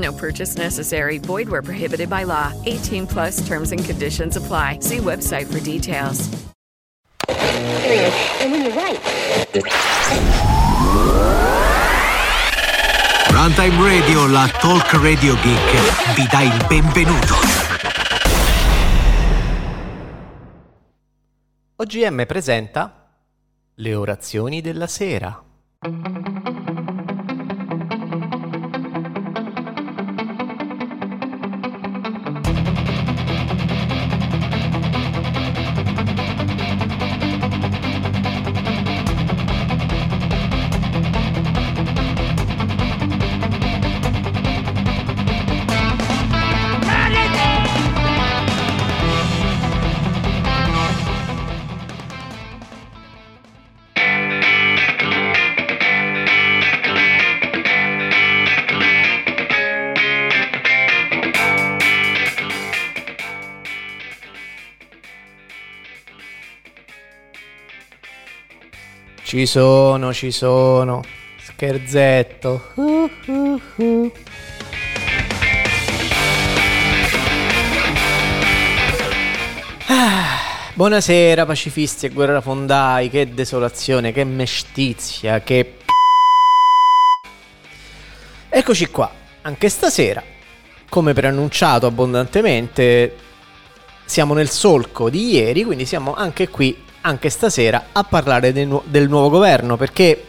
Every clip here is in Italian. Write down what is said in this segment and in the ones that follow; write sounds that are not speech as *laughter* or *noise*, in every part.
No purchase necessary. Void where prohibited by law. 18 plus terms and conditions apply. See website for details. Runtime Radio, la talk radio geek, vi dà il benvenuto. OGM presenta le orazioni della sera. Ci sono, ci sono. Scherzetto. Uh, uh, uh. Buonasera pacifisti e guerrafondai, che desolazione, che mestizia, che... Eccoci qua, anche stasera, come preannunciato abbondantemente, siamo nel solco di ieri, quindi siamo anche qui anche stasera a parlare del, nu- del, nuovo governo perché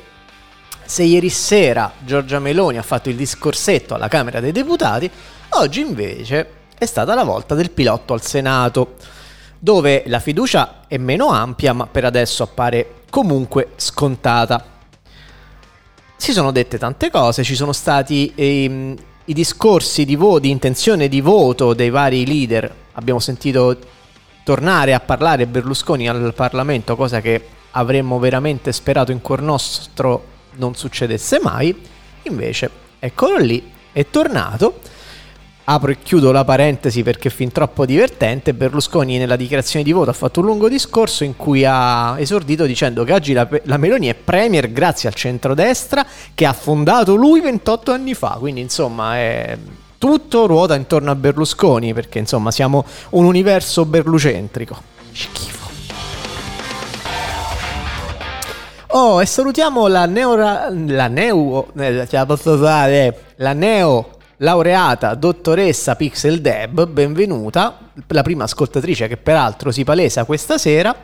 se ieri sera Giorgia Meloni ha fatto il discorsetto alla Camera dei Deputati, oggi invece è stata la volta del pilotto al Senato, dove la fiducia è meno ampia ma per adesso appare comunque scontata. Si sono dette tante cose, ci sono stati ehm, i discorsi di, vo- di intenzione di voto dei vari leader, abbiamo sentito tornare a parlare Berlusconi al Parlamento, cosa che avremmo veramente sperato in cuor nostro non succedesse mai. Invece, eccolo lì, è tornato. Apro e chiudo la parentesi perché è fin troppo divertente. Berlusconi nella dichiarazione di voto ha fatto un lungo discorso in cui ha esordito dicendo che oggi la, la Meloni è premier grazie al centrodestra che ha fondato lui 28 anni fa. Quindi insomma è tutto ruota intorno a Berlusconi, perché insomma siamo un universo berlucentrico. Schifo. Oh, e salutiamo la neora, la neo, eh, ce la posso fare, la neo laureata dottoressa Pixel Deb, benvenuta, la prima ascoltatrice che peraltro si palesa questa sera.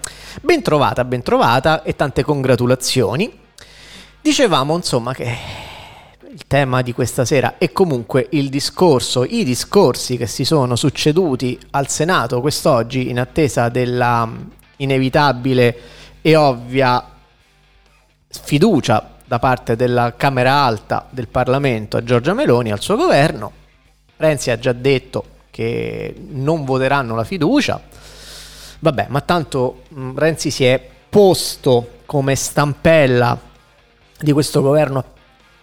Bentrovata, bentrovata e tante congratulazioni. Dicevamo insomma che il tema di questa sera è comunque il discorso, i discorsi che si sono succeduti al Senato quest'oggi in attesa della mm, inevitabile e ovvia fiducia da parte della Camera Alta del Parlamento a Giorgia Meloni, al suo governo. Renzi ha già detto che non voteranno la fiducia. Vabbè, ma tanto mh, Renzi si è posto come stampella di questo governo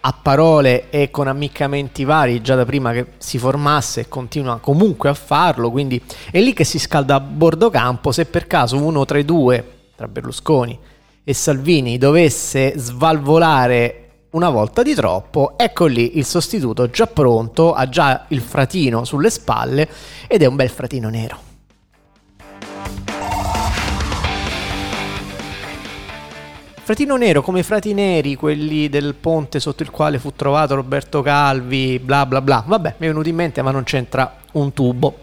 a parole e con ammiccamenti vari già da prima che si formasse e continua comunque a farlo, quindi è lì che si scalda a bordo campo se per caso uno tra i due, tra Berlusconi e Salvini, dovesse svalvolare una volta di troppo, ecco lì il sostituto già pronto, ha già il fratino sulle spalle ed è un bel fratino nero. Fratino nero come i frati neri, quelli del ponte sotto il quale fu trovato Roberto Calvi, bla bla bla. Vabbè, mi è venuto in mente, ma non c'entra un tubo.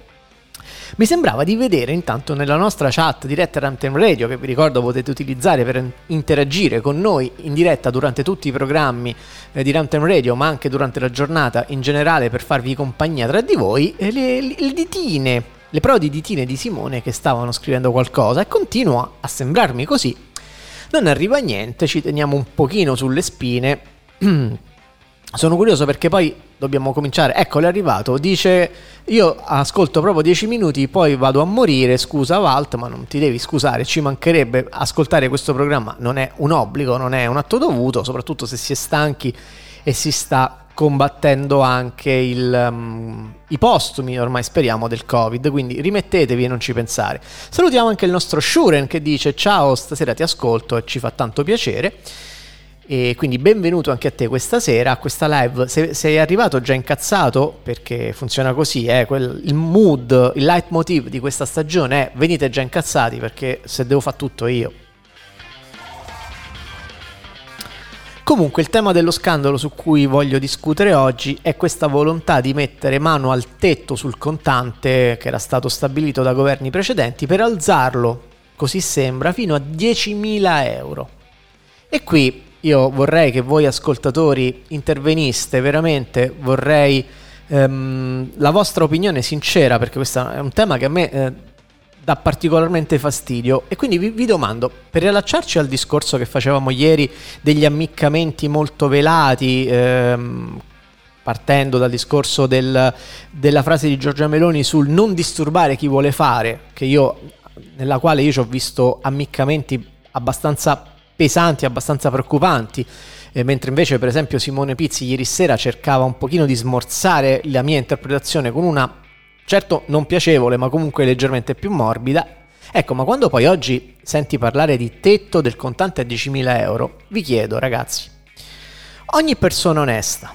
mi sembrava di vedere intanto nella nostra chat diretta Ramtem Radio, che vi ricordo potete utilizzare per interagire con noi in diretta durante tutti i programmi eh, di Ramtem Radio, ma anche durante la giornata in generale per farvi compagnia tra di voi, le, le ditine, le prodi ditine di Simone che stavano scrivendo qualcosa e continua a sembrarmi così. Non arriva niente, ci teniamo un pochino sulle spine. *clears throat* Sono curioso perché poi dobbiamo cominciare. Ecco, è arrivato. Dice: Io ascolto proprio 10 minuti, poi vado a morire. Scusa, Walt, ma non ti devi scusare. Ci mancherebbe ascoltare questo programma. Non è un obbligo, non è un atto dovuto, soprattutto se si è stanchi e si sta combattendo anche il, um, i postumi, ormai speriamo, del Covid. Quindi rimettetevi e non ci pensare. Salutiamo anche il nostro Shuren che dice: Ciao, stasera ti ascolto e ci fa tanto piacere. E quindi benvenuto anche a te questa sera a questa live. Se sei arrivato già incazzato, perché funziona così, eh, quel, il mood, il leitmotiv di questa stagione è venite già incazzati perché se devo fare tutto io. Comunque il tema dello scandalo su cui voglio discutere oggi è questa volontà di mettere mano al tetto sul contante che era stato stabilito da governi precedenti per alzarlo, così sembra, fino a 10.000 euro. E qui io vorrei che voi ascoltatori interveniste, veramente vorrei ehm, la vostra opinione sincera, perché questo è un tema che a me eh, dà particolarmente fastidio. E quindi vi, vi, domando, per riallacciarci al discorso che facevamo ieri degli ammiccamenti molto velati, ehm, partendo dal discorso del, della frase di Giorgia Meloni sul non disturbare chi vuole fare, io, nella quale io ci ho visto ammiccamenti abbastanza pesanti, abbastanza preoccupanti. Eh, mentre invece per esempio Simone Pizzi ieri sera cercava un pochino di smorzare la mia interpretazione con una, certo non piacevole, ma comunque leggermente più morbida. Ecco, ma quando poi oggi senti parlare di tetto del contante a 10.000 euro, vi chiedo ragazzi, ogni persona onesta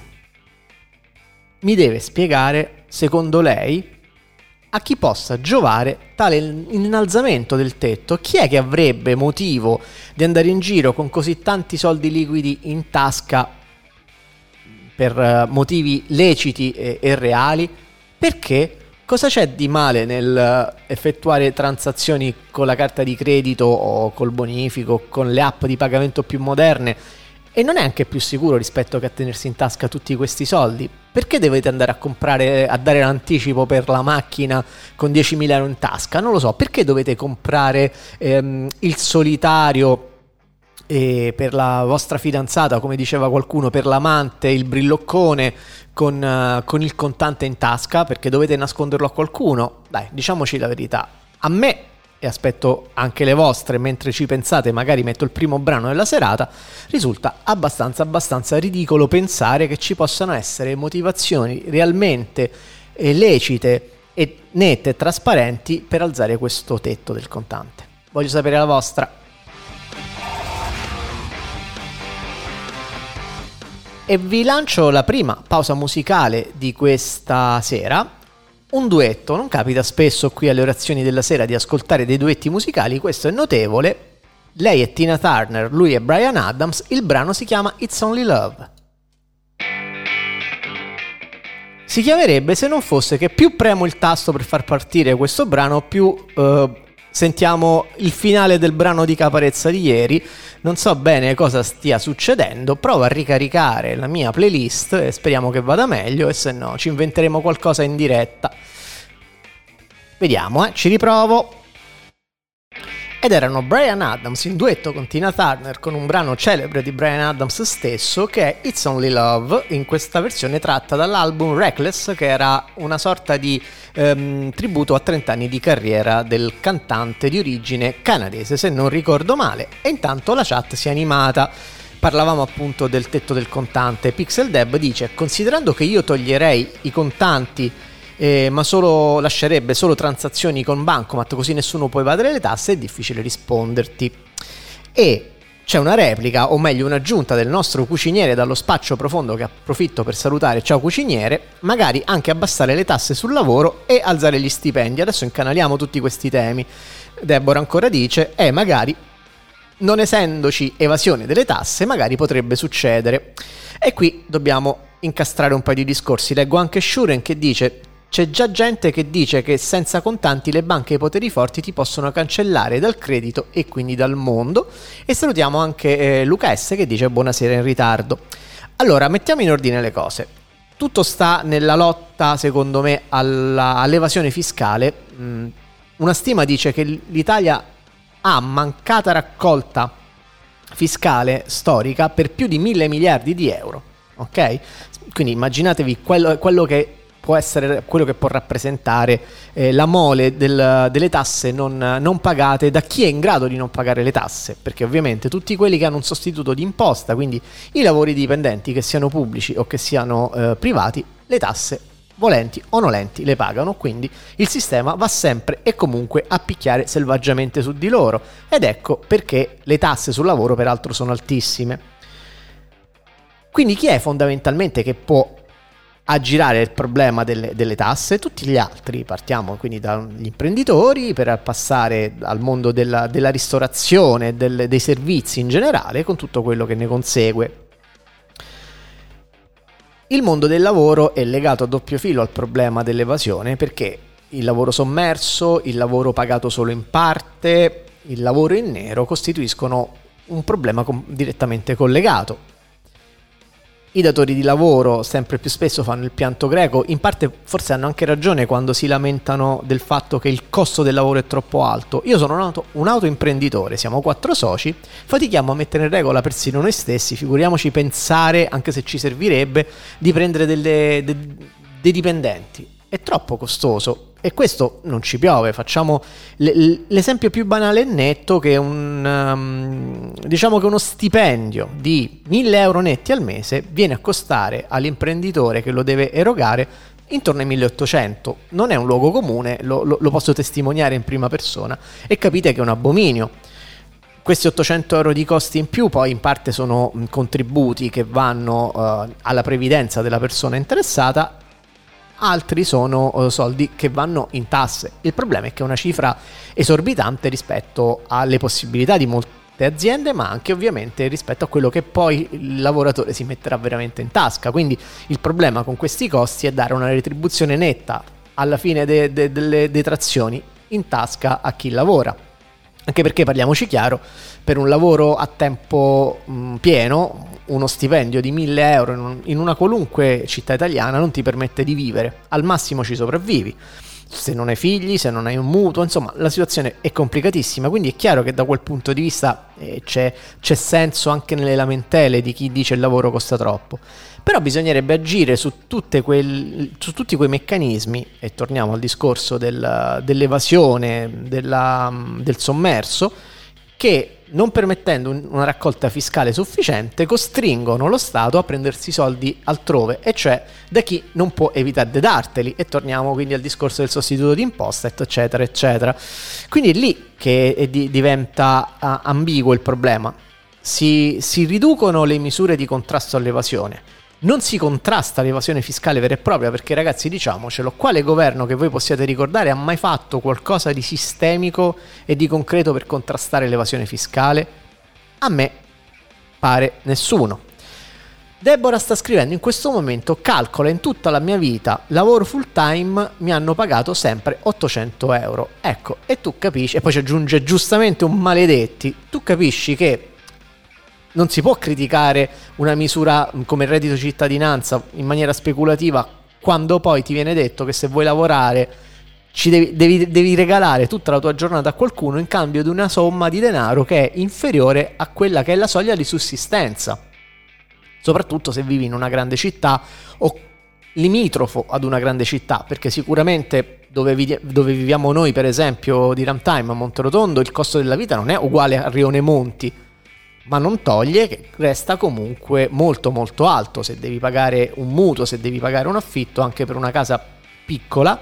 mi deve spiegare, secondo lei, a chi possa giovare tale innalzamento del tetto. Chi è che avrebbe motivo di andare in giro con così tanti soldi liquidi in tasca per eh, motivi leciti e, e reali? Perché? Cosa c'è di male nel eh, effettuare transazioni con la carta di credito o col bonifico, con le app di pagamento più moderne? E non è anche più sicuro rispetto che a tenersi in tasca tutti questi soldi. Perché dovete andare a comprare, a dare l'anticipo per la macchina con 10.000 euro in tasca? Non lo so. Perché dovete comprare ehm, il solitario eh, per la vostra fidanzata, come diceva qualcuno, per l'amante, il brilloccone con, uh, con il contante in tasca? Perché dovete nasconderlo a qualcuno? Dai, diciamoci la verità. A me e aspetto anche le vostre mentre ci pensate, magari metto il primo brano della serata, risulta abbastanza abbastanza ridicolo pensare che ci possano essere motivazioni realmente lecite e nette e trasparenti per alzare questo tetto del contante. Voglio sapere la vostra. E vi lancio la prima pausa musicale di questa sera un duetto, non capita spesso qui alle orazioni della sera di ascoltare dei duetti musicali, questo è notevole. Lei è Tina Turner, lui è Brian Adams, il brano si chiama It's Only Love. Si chiamerebbe se non fosse che più premo il tasto per far partire questo brano, più eh, sentiamo il finale del brano di Caparezza di ieri. Non so bene cosa stia succedendo, provo a ricaricare la mia playlist e speriamo che vada meglio e se no ci inventeremo qualcosa in diretta. Vediamo, eh, ci riprovo ed erano Brian Adams in duetto con Tina Turner con un brano celebre di Brian Adams stesso che è It's Only Love in questa versione tratta dall'album Reckless che era una sorta di ehm, tributo a 30 anni di carriera del cantante di origine canadese se non ricordo male. E intanto la chat si è animata. Parlavamo appunto del tetto del contante. Pixel Deb dice considerando che io toglierei i contanti eh, ma solo, lascerebbe solo transazioni con Bancomat così nessuno può evadere le tasse, è difficile risponderti. E c'è una replica, o meglio un'aggiunta del nostro cuciniere dallo spaccio profondo che approfitto per salutare, ciao cuciniere, magari anche abbassare le tasse sul lavoro e alzare gli stipendi. Adesso incanaliamo tutti questi temi. Deborah ancora dice, e eh, magari non essendoci evasione delle tasse, magari potrebbe succedere. E qui dobbiamo incastrare un paio di discorsi. Leggo anche Shuren che dice c'è già gente che dice che senza contanti le banche e i poteri forti ti possono cancellare dal credito e quindi dal mondo. E salutiamo anche eh, Luca S che dice buonasera in ritardo. Allora, mettiamo in ordine le cose. Tutto sta nella lotta, secondo me, alla, all'evasione fiscale. Mm, una stima dice che l'Italia ha mancata raccolta fiscale storica per più di mille miliardi di euro. Ok? Quindi immaginatevi quello, quello che può essere quello che può rappresentare eh, la mole del, delle tasse non, non, pagate da chi è in grado di non pagare le tasse, perché ovviamente tutti quelli che hanno un sostituto di imposta, quindi i lavori dipendenti che siano pubblici o che siano eh, privati, le tasse volenti o nolenti le pagano, quindi il sistema va sempre e comunque a picchiare selvaggiamente su di loro ed ecco perché le tasse sul lavoro peraltro sono altissime. Quindi chi è fondamentalmente che può aggirare il problema delle, delle, tasse? Tutti gli altri, partiamo quindi dagli imprenditori per passare al mondo della, della ristorazione, del, dei servizi in generale, con tutto quello che ne consegue. Il mondo del lavoro è legato a doppio filo al problema dell'evasione perché il lavoro sommerso, il lavoro pagato solo in parte, il lavoro in nero costituiscono un problema com- direttamente collegato. I datori di lavoro sempre più spesso fanno il pianto greco, in parte forse hanno anche ragione quando si lamentano del fatto che il costo del lavoro è troppo alto. Io sono un, auto, un autoimprenditore, siamo quattro soci, fatichiamo a mettere in regola persino noi stessi, figuriamoci pensare, anche se ci servirebbe, di prendere delle, de, dei dipendenti. È troppo costoso e questo non ci piove, facciamo l'esempio più banale e netto che un, um, diciamo che uno stipendio di 1000 euro netti al mese viene a costare all'imprenditore che lo deve erogare intorno ai 1800. Non è un luogo comune, lo, lo, lo posso testimoniare in prima persona e capite che è un abominio. Questi 800 euro di costi in più poi in parte sono contributi che vanno uh, alla previdenza della persona interessata altri sono uh, soldi che vanno in tasse. Il problema è che è una cifra esorbitante rispetto alle possibilità di molte aziende, ma anche ovviamente rispetto a quello che poi il lavoratore si metterà veramente in tasca. Quindi il problema con questi costi è dare una retribuzione netta alla fine de- de- delle detrazioni in tasca a chi lavora. Anche perché parliamoci chiaro, per un lavoro a tempo pieno, uno stipendio di 1000 euro in una qualunque città italiana non ti permette di vivere, al massimo ci sopravvivi. Se non hai figli, se non hai un mutuo, insomma la situazione è complicatissima, quindi è chiaro che da quel punto di vista eh, c'è, c'è senso anche nelle lamentele di chi dice il lavoro costa troppo. Però bisognerebbe agire su, quel, su, tutti quei meccanismi, e torniamo al discorso del, dell'evasione, della, del sommerso, che non permettendo una raccolta fiscale sufficiente, costringono lo Stato a prendersi i soldi altrove, e cioè da chi non può evitare di darteli. E torniamo quindi al discorso del sostituto di imposta, eccetera, eccetera. Quindi è lì che diventa ambiguo il problema. Si, si riducono le misure di contrasto all'evasione non si contrasta l'evasione fiscale vera e propria perché ragazzi diciamocelo, quale governo che voi possiate ricordare ha mai fatto qualcosa di sistemico e di concreto per contrastare l'evasione fiscale? A me pare nessuno. Deborah sta scrivendo in questo momento, calcola in tutta la mia vita, lavoro full time, mi hanno pagato sempre 800 euro. Ecco, e tu capisci, e poi ci aggiunge giustamente un maledetti, tu capisci che non si può criticare una misura come il reddito cittadinanza in maniera speculativa quando poi ti viene detto che se vuoi lavorare ci devi, devi, devi, regalare tutta la tua giornata a qualcuno in cambio di una somma di denaro che è inferiore a quella che è la soglia di sussistenza. Soprattutto se vivi in una grande città o limitrofo ad una grande città, perché sicuramente dove, vi, dove viviamo noi, per esempio di Ramtime a Monterotondo, il costo della vita non è uguale a Rione Monti ma non toglie che resta comunque molto molto alto se devi pagare un mutuo, se devi pagare un affitto anche per una casa piccola.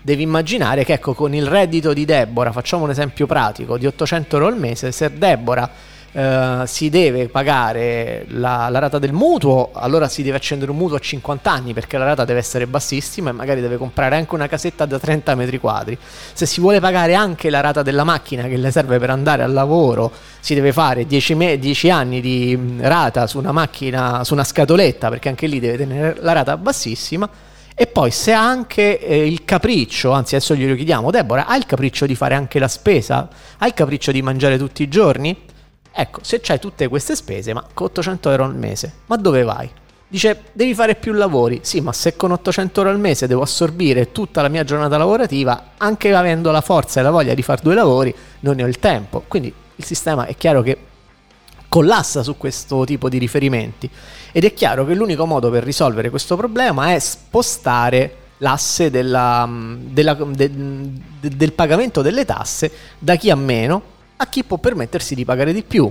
Devi immaginare che ecco con il reddito di Deborah, facciamo un esempio pratico, di 800 euro al mese, se Deborah eh, si deve pagare la, la, rata del mutuo, allora si deve accendere un mutuo a 50 anni perché la rata deve essere bassissima e magari deve comprare anche una casetta da 30 metri quadri. Se si vuole pagare anche la rata della macchina che le serve per andare al lavoro, si deve fare 10, me- 10 anni di rata su una macchina, su una scatoletta perché anche lì deve tenere la rata bassissima E poi se ha anche eh, il capriccio, anzi adesso glielo chiediamo, Deborah, hai il capriccio di fare anche la spesa? Hai il capriccio di mangiare tutti i giorni? Ecco, se c'hai tutte queste spese, ma con 800 euro al mese, ma dove vai? Dice, devi fare più lavori. Sì, ma se con 800 euro al mese devo assorbire tutta la mia giornata lavorativa, anche avendo la forza e la voglia di fare due lavori, non ne ho il tempo. Quindi il sistema è chiaro che collassa su questo tipo di riferimenti. Ed è chiaro che l'unico modo per risolvere questo problema è spostare l'asse della, della, de, de, del pagamento delle tasse da chi ha meno a chi può permettersi di pagare di più.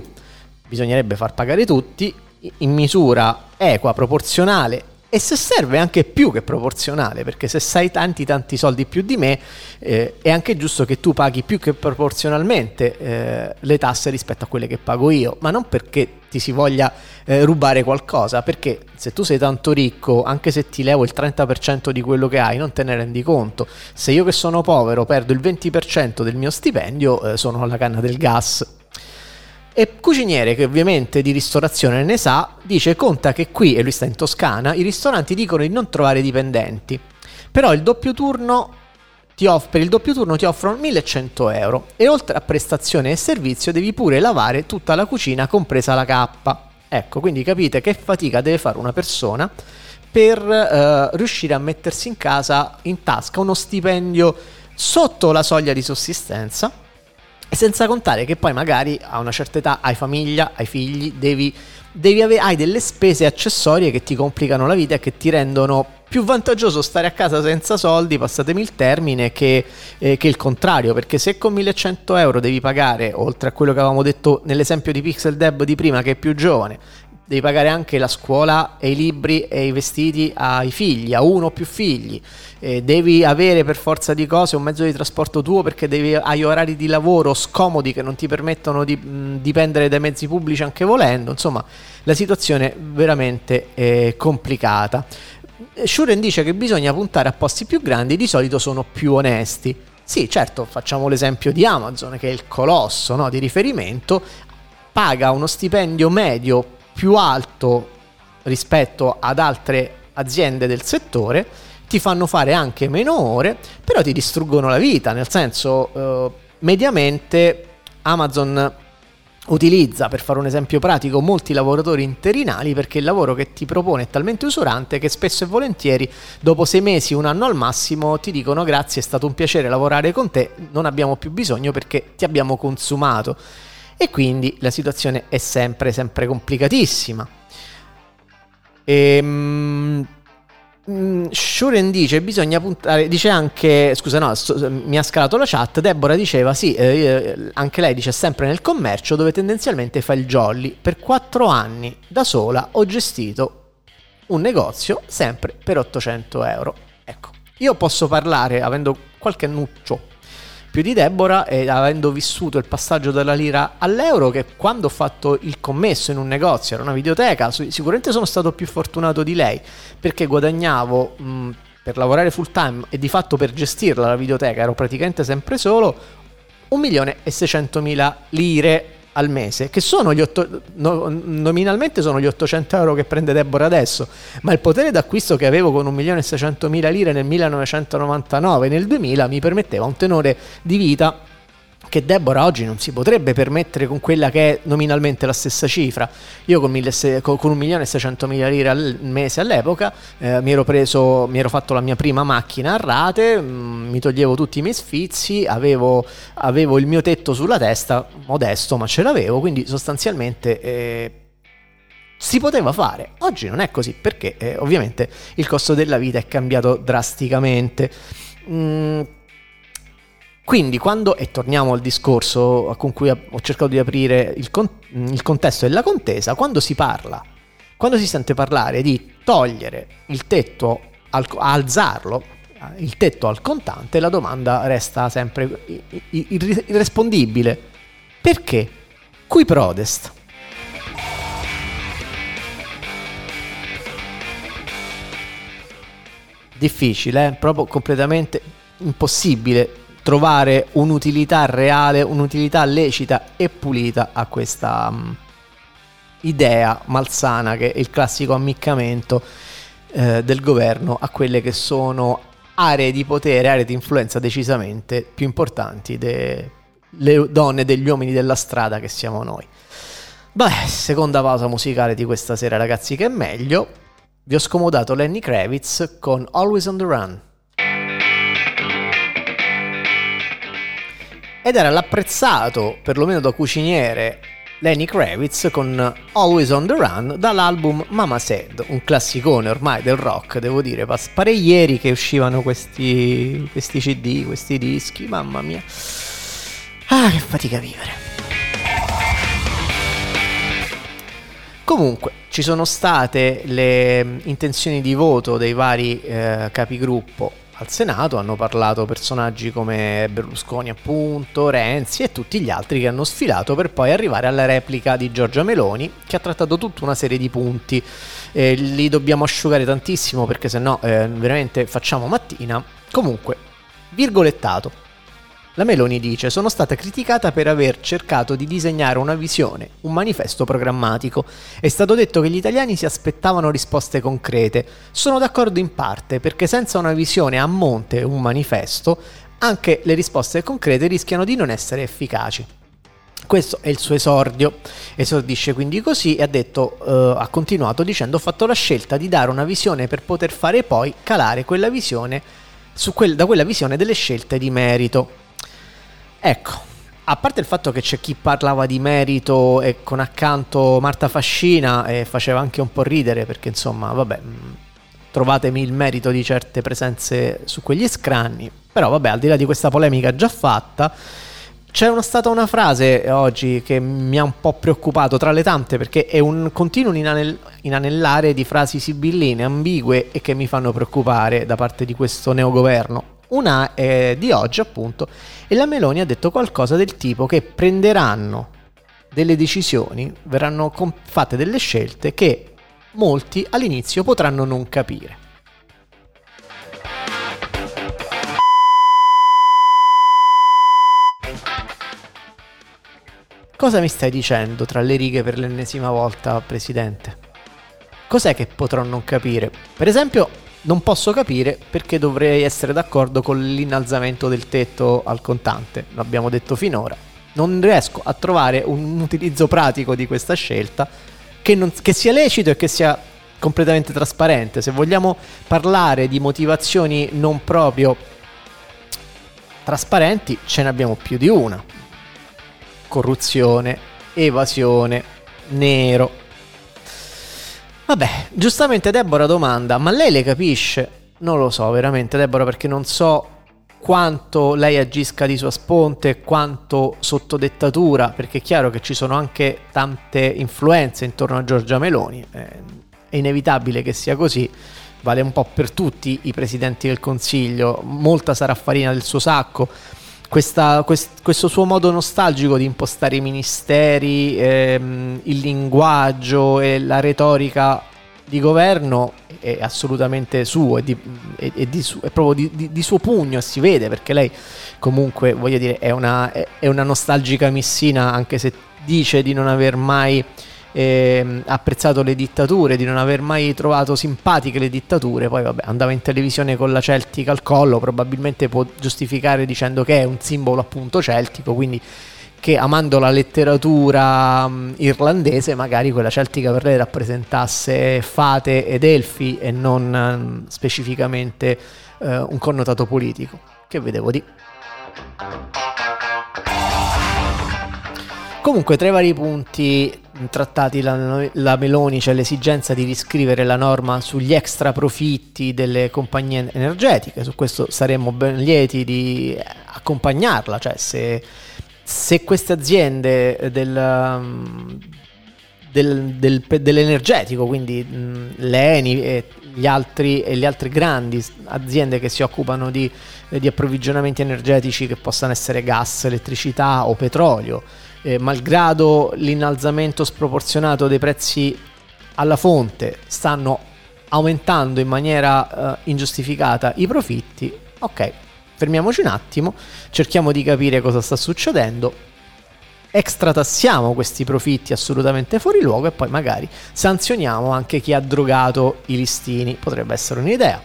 Bisognerebbe far pagare tutti in misura equa, proporzionale e se serve anche più che proporzionale, perché se sai tanti tanti soldi più di me, eh, è anche giusto che tu paghi più che proporzionalmente eh, le tasse rispetto a quelle che pago io, ma non perché ti si voglia eh, rubare qualcosa, perché se tu sei tanto ricco, anche se ti levo il 30% di quello che hai, non te ne rendi conto. Se io che sono povero perdo il 20% del mio stipendio, eh, sono alla canna del gas e Cuciniere, che ovviamente di ristorazione ne sa, dice conta che qui, e lui sta in Toscana, i ristoranti dicono di non trovare dipendenti. Però il doppio turno off- per il doppio turno ti offrono 1100 euro e oltre a prestazione e servizio devi pure lavare tutta la cucina, compresa la cappa. Ecco, quindi capite che fatica deve fare una persona per eh, riuscire a mettersi in casa, in tasca, uno stipendio sotto la soglia di sussistenza senza contare che poi magari a una certa età hai famiglia, hai figli, devi, devi avere, hai delle spese accessorie che ti complicano la vita e che ti rendono più vantaggioso stare a casa senza soldi, passatemi il termine, che, eh, che, il contrario, perché se con 1100 euro devi pagare, oltre a quello che avevamo detto nell'esempio di Pixel Deb di prima, che è più giovane, devi pagare anche la scuola e i libri e i vestiti ai figli, a uno o più figli, eh, devi avere per forza di cose un mezzo di trasporto tuo perché devi, hai orari di lavoro scomodi che non ti permettono di mh, dipendere dai mezzi pubblici anche volendo, insomma la situazione è veramente eh, complicata. Shuren dice che bisogna puntare a posti più grandi, di solito sono più onesti. Sì, certo, facciamo l'esempio di Amazon, che è il colosso no, di riferimento, paga uno stipendio medio più alto rispetto ad altre aziende del settore, ti fanno fare anche meno ore, però ti distruggono la vita, nel senso eh, mediamente Amazon utilizza, per fare un esempio pratico, molti lavoratori interinali perché il lavoro che ti propone è talmente usurante che spesso e volentieri dopo sei mesi, un anno al massimo ti dicono grazie, è stato un piacere lavorare con te, non abbiamo più bisogno perché ti abbiamo consumato e quindi la situazione è sempre, sempre complicatissima. Ehm... Mm, Shuren dice bisogna puntare, dice anche, scusa no, mi ha scalato la chat, Deborah diceva sì, eh, anche lei dice sempre nel commercio dove tendenzialmente fa il jolly, per quattro anni da sola ho gestito un negozio sempre per 800 euro. Ecco, io posso parlare avendo qualche annuccio più di Deborah e avendo vissuto il passaggio dalla lira all'euro che quando ho fatto il commesso in un negozio, era una videoteca, sicuramente sono stato più fortunato di lei perché guadagnavo mh, per lavorare full time e di fatto per gestirla la videoteca ero praticamente sempre solo 1 milione e 600 mila lire al mese, che sono gli otto, no, nominalmente sono gli 800 euro che prende Deborah adesso, ma il potere d'acquisto che avevo con 1.600.000 lire nel 1999 nel 2000 mi permetteva un tenore di vita che Deborah oggi non si potrebbe permettere con quella che è nominalmente la stessa cifra. Io con, mille, con 1.600.000 lire al mese all'epoca eh, mi, ero preso, mi ero fatto la mia prima macchina a rate, mh, mm, mi toglievo tutti i miei sfizi, avevo, avevo, il mio tetto sulla testa, modesto ma ce l'avevo, quindi sostanzialmente... Eh, si poteva fare. Oggi non è così perché eh, ovviamente il costo della vita è cambiato drasticamente. Mm, quindi quando, e torniamo al discorso con cui ho cercato di aprire il, con, il contesto della contesa, quando si parla, quando si sente parlare di togliere il tetto, al, alzarlo, il tetto al contante, la domanda resta sempre irrispondibile. Perché? Qui prodest? Difficile, eh? proprio completamente impossibile trovare un'utilità reale, un'utilità lecita e pulita a questa um, idea malsana che è il classico ammiccamento. eh, del governo a quelle che sono aree di potere, aree di influenza decisamente più importanti delle donne e degli uomini della strada che siamo noi. Beh, seconda pausa musicale di questa sera ragazzi che è meglio. Vi ho scomodato Lenny Kravitz con Always on the Run. Ed era l'apprezzato, perlomeno da cuciniere, Lenny Kravitz con Always on the Run dall'album Mama Said, un classicone ormai del rock, devo dire. Pare ieri che uscivano questi, questi CD, questi dischi, mamma mia. Ah, che fatica a vivere. Comunque, ci sono state le intenzioni di voto dei vari eh, capigruppo al Senato hanno parlato personaggi come Berlusconi appunto, Renzi e tutti gli altri che hanno sfilato per poi arrivare alla replica di Giorgia Meloni che ha trattato tutta una serie di punti. Eh, li dobbiamo asciugare tantissimo perché se no eh, veramente facciamo mattina. Comunque, virgolettato. La Meloni dice: Sono stata criticata per aver cercato di disegnare una visione, un manifesto programmatico. È stato detto che gli italiani si aspettavano risposte concrete. Sono d'accordo in parte, perché senza una visione a monte, un manifesto, anche le risposte concrete rischiano di non essere efficaci. Questo è il suo esordio. Esordisce quindi così e ha detto, uh, ha continuato dicendo: Ho fatto la scelta di dare una visione per poter fare poi calare quella visione quel, da quella visione delle scelte di merito. Ecco, a parte il fatto che c'è chi parlava di merito e con accanto Marta Fascina e faceva anche un po' ridere perché insomma, vabbè, mm, trovatemi il merito di certe presenze su quegli scranni, però vabbè, al di là di questa polemica già fatta, c'è una, stata una frase oggi che mi ha un po' preoccupato tra le tante perché è un continuo inanell- inanellare di frasi sibilline, ambigue e che mi fanno preoccupare da parte di questo neogoverno. Una è di oggi appunto e la Meloni ha detto qualcosa del tipo che prenderanno delle decisioni, verranno fatte delle scelte che molti all'inizio potranno non capire. Cosa mi stai dicendo tra le righe per l'ennesima volta, Presidente? Cos'è che potrò non capire? Per esempio, non posso capire perché dovrei essere d'accordo con l'innalzamento del tetto al contante, l'abbiamo detto finora. Non riesco a trovare un utilizzo pratico di questa scelta che, non, che sia lecito e che sia completamente trasparente. Se vogliamo parlare di motivazioni non proprio trasparenti, ce ne abbiamo più di una. Corruzione, evasione, nero, Vabbè, giustamente Deborah domanda, ma lei le capisce? Non lo so veramente Deborah perché non so quanto lei agisca di sua sponte, quanto sotto dettatura, perché è chiaro che ci sono anche tante influenze intorno a Giorgia Meloni, eh, è inevitabile che sia così, vale un po' per tutti i presidenti del Consiglio, molta sarà farina del suo sacco, questa, quest, questo suo modo nostalgico di impostare i ministeri, ehm, il linguaggio e la retorica di governo è assolutamente suo, è, di, è, è, di è proprio di, di, suo pugno, si vede perché lei comunque, voglio dire, è una, è una nostalgica missina anche se dice di non aver mai eh, apprezzato le dittature, di non aver mai trovato simpatiche le dittature, poi vabbè andava in televisione con la Celtica al collo, probabilmente può giustificare dicendo che è un simbolo appunto celtico, quindi che amando la letteratura um, irlandese magari quella celtica per lei rappresentasse fate ed elfi e non um, specificamente uh, un connotato politico. Che vedevo di... Comunque, tra i vari punti trattati la, la, Meloni c'è l'esigenza di riscrivere la norma sugli extra profitti delle compagnie energetiche, su questo saremmo ben lieti di accompagnarla, cioè se, se queste aziende del, del, del, dell'energetico, quindi l'ENI e, gli altri, e le altre grandi aziende che si occupano di, di approvvigionamenti energetici che possano essere gas, elettricità o petrolio, eh, malgrado l'innalzamento sproporzionato dei prezzi alla fonte, stanno aumentando in maniera eh, ingiustificata i profitti, ok, fermiamoci un attimo, cerchiamo di capire cosa sta succedendo. Extratassiamo questi profitti assolutamente fuori luogo e poi magari sanzioniamo anche chi ha drogato i listini, potrebbe essere un'idea.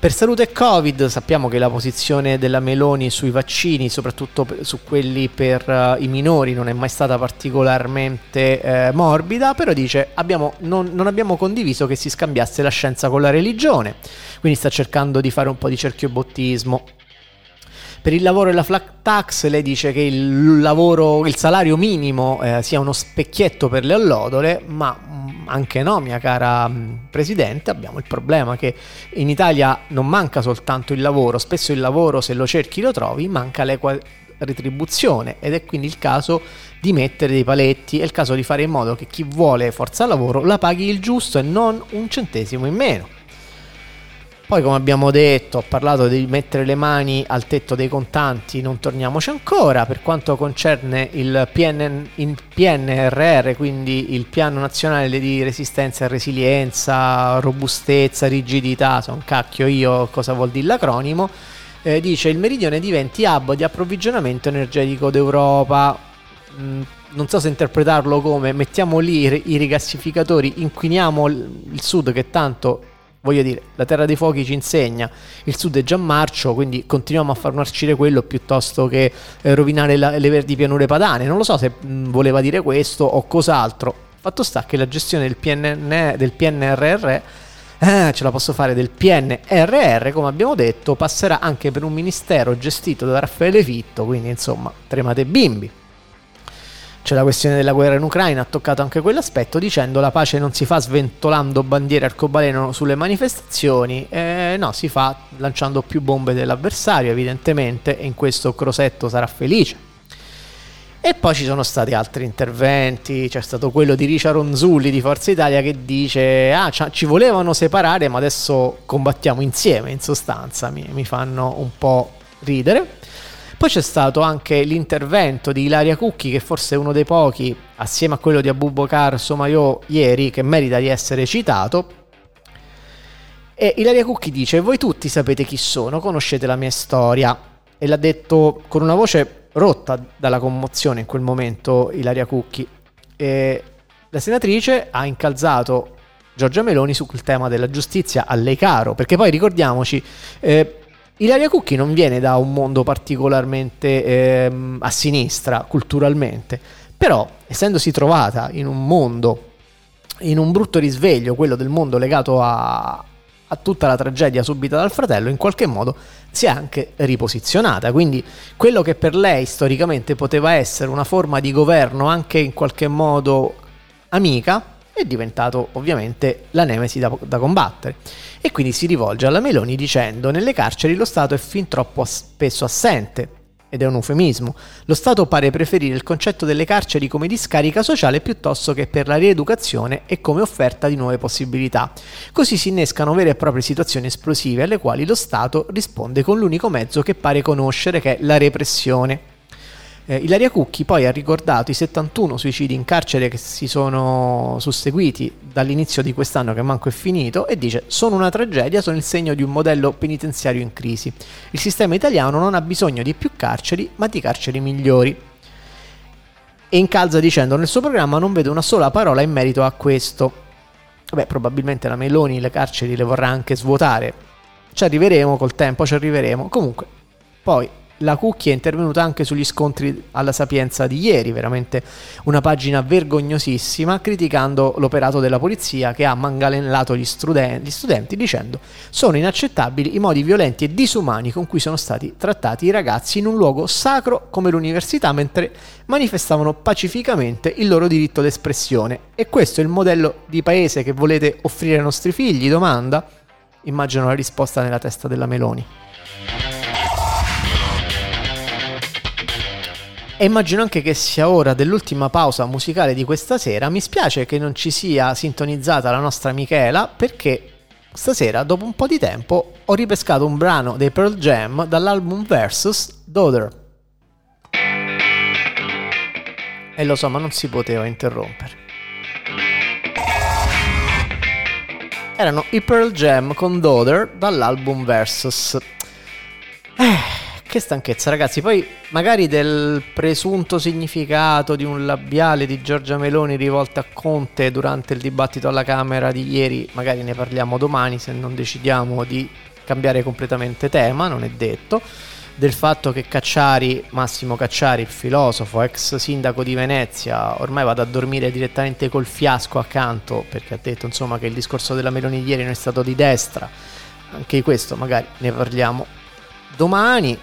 Per salute e Covid sappiamo che la posizione della Meloni sui vaccini, soprattutto su quelli per uh, i minori, non è mai stata particolarmente eh, morbida, però dice abbiamo, non, non abbiamo condiviso che si scambiasse la scienza con la religione, quindi sta cercando di fare un po' di cerchiobottismo. Per il lavoro e la flat tax lei dice che il, lavoro, il salario minimo eh, sia uno specchietto per le allodole, ma mm, anche no, mia cara mm, Presidente, abbiamo il problema che in Italia non manca soltanto il lavoro, spesso il lavoro se lo cerchi lo trovi, manca l'equa retribuzione ed è quindi il caso di mettere dei paletti, è il caso di fare in modo che chi vuole forza lavoro la paghi il giusto e non un centesimo in meno. Poi, come abbiamo detto, ho parlato di mettere le mani al tetto dei contanti, non torniamoci ancora. Per quanto concerne il, PN, il PNRR, quindi il Piano Nazionale di Resistenza e Resilienza, Robustezza, Rigidità, sono cacchio io cosa vuol dire l'acronimo, eh, dice il meridione diventi hub di approvvigionamento energetico d'Europa. Mm, non so se interpretarlo come mettiamo lì i rigassificatori, inquiniamo il sud che tanto voglio dire, la Terra dei Fuochi ci insegna, il sud è già marcio, quindi continuiamo a far marcire quello piuttosto che eh, rovinare la, le verdi pianure padane. Non lo so se mh, voleva dire questo o cos'altro. Fatto sta che la gestione del, PNN, del PNRR eh, ce la posso fare del PNRR, come abbiamo detto, passerà anche per un ministero gestito da Raffaele Fitto, quindi insomma, tremate bimbi. C'è la questione della guerra in Ucraina, ha toccato anche quell'aspetto dicendo la pace non si fa sventolando bandiere arcobaleno sulle manifestazioni, eh, no, si fa lanciando più bombe dell'avversario evidentemente e in questo Crosetto sarà felice. E poi ci sono stati altri interventi, c'è stato quello di Ricia Ronzulli di Forza Italia che dice ah ci volevano separare ma adesso combattiamo insieme in sostanza, mi, mi fanno un po' ridere. Poi c'è stato anche l'intervento di Ilaria Cucchi, che forse è uno dei pochi, assieme a quello di Abubakar Somayo ieri, che merita di essere citato. E Ilaria Cucchi dice: Voi tutti sapete chi sono, conoscete la mia storia. E l'ha detto con una voce rotta dalla commozione in quel momento Ilaria Cucchi. E la senatrice ha incalzato Giorgia Meloni sul tema della giustizia a lei caro, perché poi ricordiamoci, eh, Ilaria Cucchi non viene da un mondo particolarmente ehm, a sinistra culturalmente, però essendosi trovata in un mondo, in un brutto risveglio, quello del mondo legato a, a tutta la tragedia subita dal fratello, in qualche modo si è anche riposizionata. Quindi quello che per lei storicamente poteva essere una forma di governo anche in qualche modo amica, è diventato ovviamente la nemesi da, da, combattere. E quindi si rivolge alla Meloni dicendo nelle carceri lo Stato è fin troppo spesso assente. Ed è un eufemismo. Lo Stato pare preferire il concetto delle carceri come discarica sociale piuttosto che per la rieducazione e come offerta di nuove possibilità. Così si innescano vere e proprie situazioni esplosive alle quali lo Stato risponde con l'unico mezzo che pare conoscere, che è la repressione. Eh, Ilaria Cucchi poi ha ricordato i 71 suicidi in carcere che si sono susseguiti dall'inizio di quest'anno che manco è finito e dice sono una tragedia, sono il segno di un modello penitenziario in crisi. Il sistema italiano non ha bisogno di più carceri ma di carceri migliori. E incalza dicendo nel suo programma non vedo una sola parola in merito a questo. Beh, probabilmente la Meloni le carceri le vorrà anche svuotare. Ci arriveremo col tempo, ci arriveremo. Comunque, poi la Cucchi è intervenuta anche sugli scontri alla Sapienza di ieri, veramente una pagina vergognosissima, criticando l'operato della polizia che ha mangalellato gli, studen- gli studenti dicendo sono inaccettabili i modi violenti e disumani con cui sono stati trattati i ragazzi in un luogo sacro come l'università mentre manifestavano pacificamente il loro diritto d'espressione. E questo è il modello di paese che volete offrire ai nostri figli? Domanda. Immagino la risposta nella testa della Meloni. E immagino anche che sia ora dell'ultima pausa musicale di questa sera. Mi spiace che non ci sia sintonizzata la nostra Michela perché stasera, dopo un po' di tempo, ho ripescato un brano dei Pearl Jam dall'album Versus Daughter. E lo so, ma non si poteva interrompere. Erano i Pearl Jam con Daughter dall'album Versus. Che stanchezza, ragazzi. Poi magari del presunto significato di un labiale di Giorgia Meloni rivolto a Conte durante il dibattito alla Camera di ieri, magari ne parliamo domani se non decidiamo di cambiare completamente tema, non è detto. Del fatto che Cacciari, Massimo Cacciari, il filosofo, ex sindaco di Venezia, ormai vada a dormire direttamente col fiasco accanto perché ha detto insomma che il discorso della Meloni ieri non è stato di destra. Anche di questo magari ne parliamo domani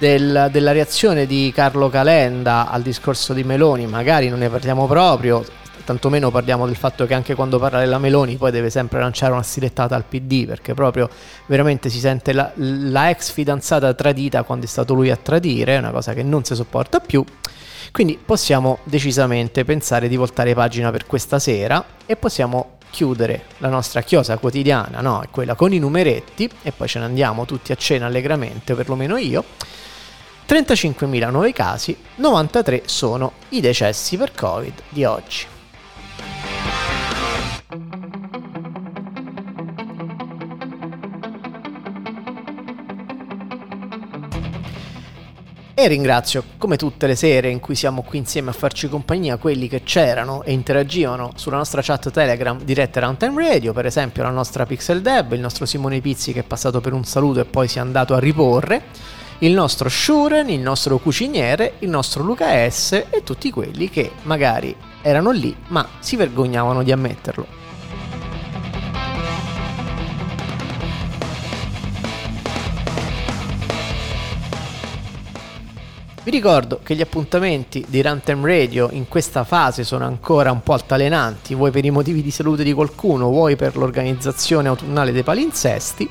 del, della reazione di Carlo Calenda al discorso di Meloni, magari non ne parliamo proprio, tantomeno parliamo del fatto che anche quando parla della Meloni poi deve sempre lanciare una stilettata al PD perché proprio veramente si sente la, la, ex fidanzata tradita quando è stato lui a tradire, è una cosa che non si sopporta più. Quindi possiamo decisamente pensare di voltare pagina per questa sera e possiamo chiudere la nostra chiosa quotidiana, no? Quella con i numeretti e poi ce ne andiamo tutti a cena allegramente, perlomeno io 35.000 nuovi casi, 93 sono i decessi per Covid di oggi. E ringrazio, come tutte le sere in cui siamo qui insieme a farci compagnia, quelli che c'erano e interagivano sulla nostra chat Telegram diretta Runtime Radio, per esempio la nostra Pixel Deb, il nostro Simone Pizzi che è passato per un saluto e poi si è andato a riporre il nostro Shuren, il nostro cuciniere, il nostro Luca S e tutti quelli che magari erano lì ma si vergognavano di ammetterlo. Vi ricordo che gli appuntamenti di Runtime Radio in questa fase sono ancora un po' altalenanti, vuoi per i motivi di salute di qualcuno, vuoi per l'organizzazione autunnale dei palinsesti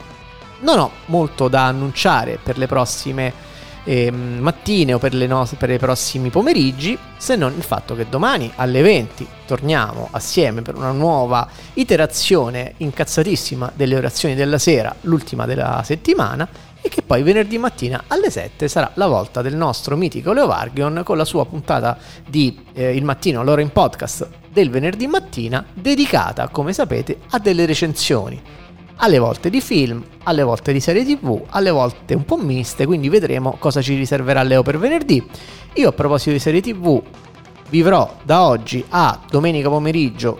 non ho molto da annunciare per le prossime eh, mattine o per, no- per i prossimi pomeriggi, se non il fatto che domani alle 20 torniamo assieme per una nuova iterazione incazzatissima delle orazioni della sera, l'ultima della settimana, e che poi venerdì mattina alle 7 sarà la volta del nostro mitico Leo Vargion con la sua puntata di eh, Il mattino allora in podcast del venerdì mattina dedicata, come sapete, a delle recensioni alle volte di film, alle volte di serie tv, alle volte un po' miste, quindi vedremo cosa ci riserverà Leo per venerdì. Io a proposito di serie tv vivrò da oggi a domenica pomeriggio,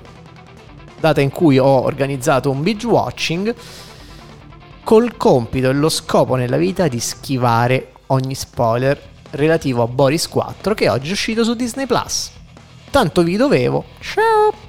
data in cui ho organizzato un binge watching, col compito e lo scopo nella vita di schivare ogni spoiler relativo a Boris 4 che oggi è uscito su Disney. Tanto vi dovevo. Ciao!